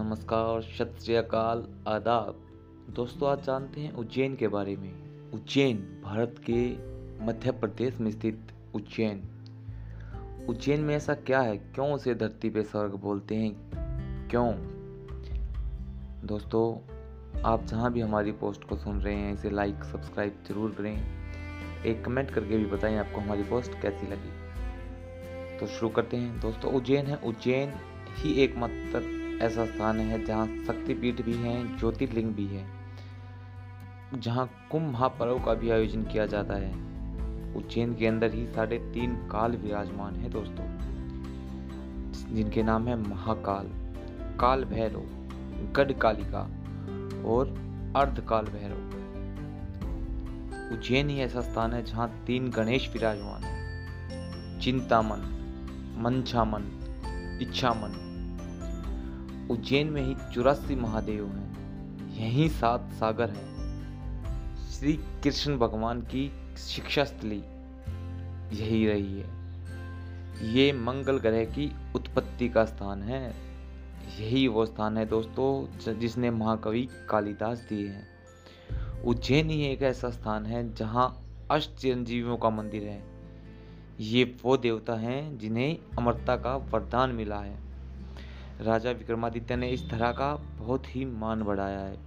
नमस्कार सत श्री अकाल आदाब। दोस्तों, आज जानते हैं उज्जैन के बारे में। उज्जैन, भारत के मध्य प्रदेश में स्थित उज्जैन। उज्जैन में ऐसा क्या है? क्यों उसे धरती पे स्वर्ग बोलते हैं? क्यों? दोस्तों, आप जहाँ भी हमारी पोस्ट को सुन रहे हैं, इसे लाइक सब्सक्राइब ज़रूर करें। एक कमेंट करके भी बताएँ आपको हमारी पोस्ट कैसी लगी। तो शुरू करते हैं। दोस्तों, उज्जैन है। उज्जैन ही एकमात्र ऐसा स्थान है जहाँ शक्तिपीठ भी हैं, ज्योतिर्लिंग भी है। जहाँ कुंभ महापर्व का भी आयोजन किया जाता है। उज्जैन के अंदर ही साढ़े तीन काल विराजमान है दोस्तों। जिनके नाम है महाकाल काल भैरव गढ़ कालिका और अर्धकाल भैरव उज्जैन ही ऐसा स्थान है जहाँ तीन गणेश विराजमान है। चिंतामन, मंछामन, इच्छामन उज्जैन में ही चौरासी महादेव हैं। यहीं सात सागर हैं। श्री कृष्ण भगवान की शिक्षा स्थली यही रही है। ये मंगल ग्रह की उत्पत्ति का स्थान है। यही वो स्थान है दोस्तों जिसने महाकवि कालिदास दिए हैं। उज्जैन ही एक ऐसा स्थान है जहाँ अष्ट चिरंजीवियों का मंदिर है। ये वो देवता हैं जिन्हें अमरता का वरदान मिला है। राजा विक्रमादित्य ने इस धरा का बहुत ही मान बढ़ाया है।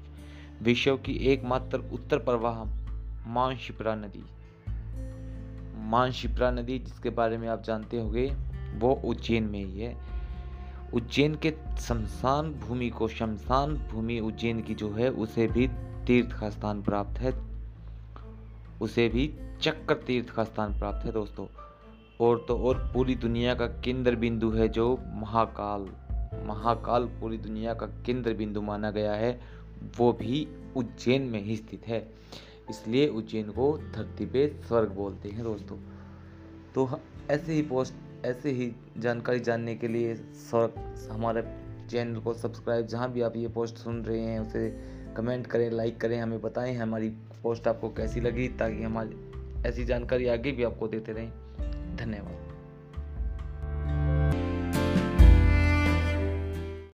विश्व की एकमात्र उत्तर प्रवाह मान शिप्रा नदी। मान शिप्रा नदी, जिसके बारे में आप जानते होंगे, वो उज्जैन में ही है। उज्जैन के शमशान भूमि को, शमशान भूमि उज्जैन की जो है, उसे भी तीर्थ का स्थान प्राप्त है। उसे भी चक्कर तीर्थ का स्थान प्राप्त है, दोस्तों। और तो और पूरी दुनिया का केंद्र बिंदु है जो महाकाल। महाकाल पूरी दुनिया का केंद्र बिंदु माना गया है, वो भी उज्जैन में ही स्थित है। इसलिए उज्जैन को धरती पे स्वर्ग बोलते हैं दोस्तों। तो ऐसे ही पोस्ट, ऐसे ही जानकारी जानने के लिए स्वर्ग, हमारे चैनल को सब्सक्राइब, जहाँ भी आप ये पोस्ट सुन रहे हैं, उसे कमेंट करें, लाइक करें, हमें बताएँ, हमारी पोस्ट आपको कैसी लगी, ताकि हमारी, ऐसी जानकारी आगे भी आपको देते रहें। धन्यवाद।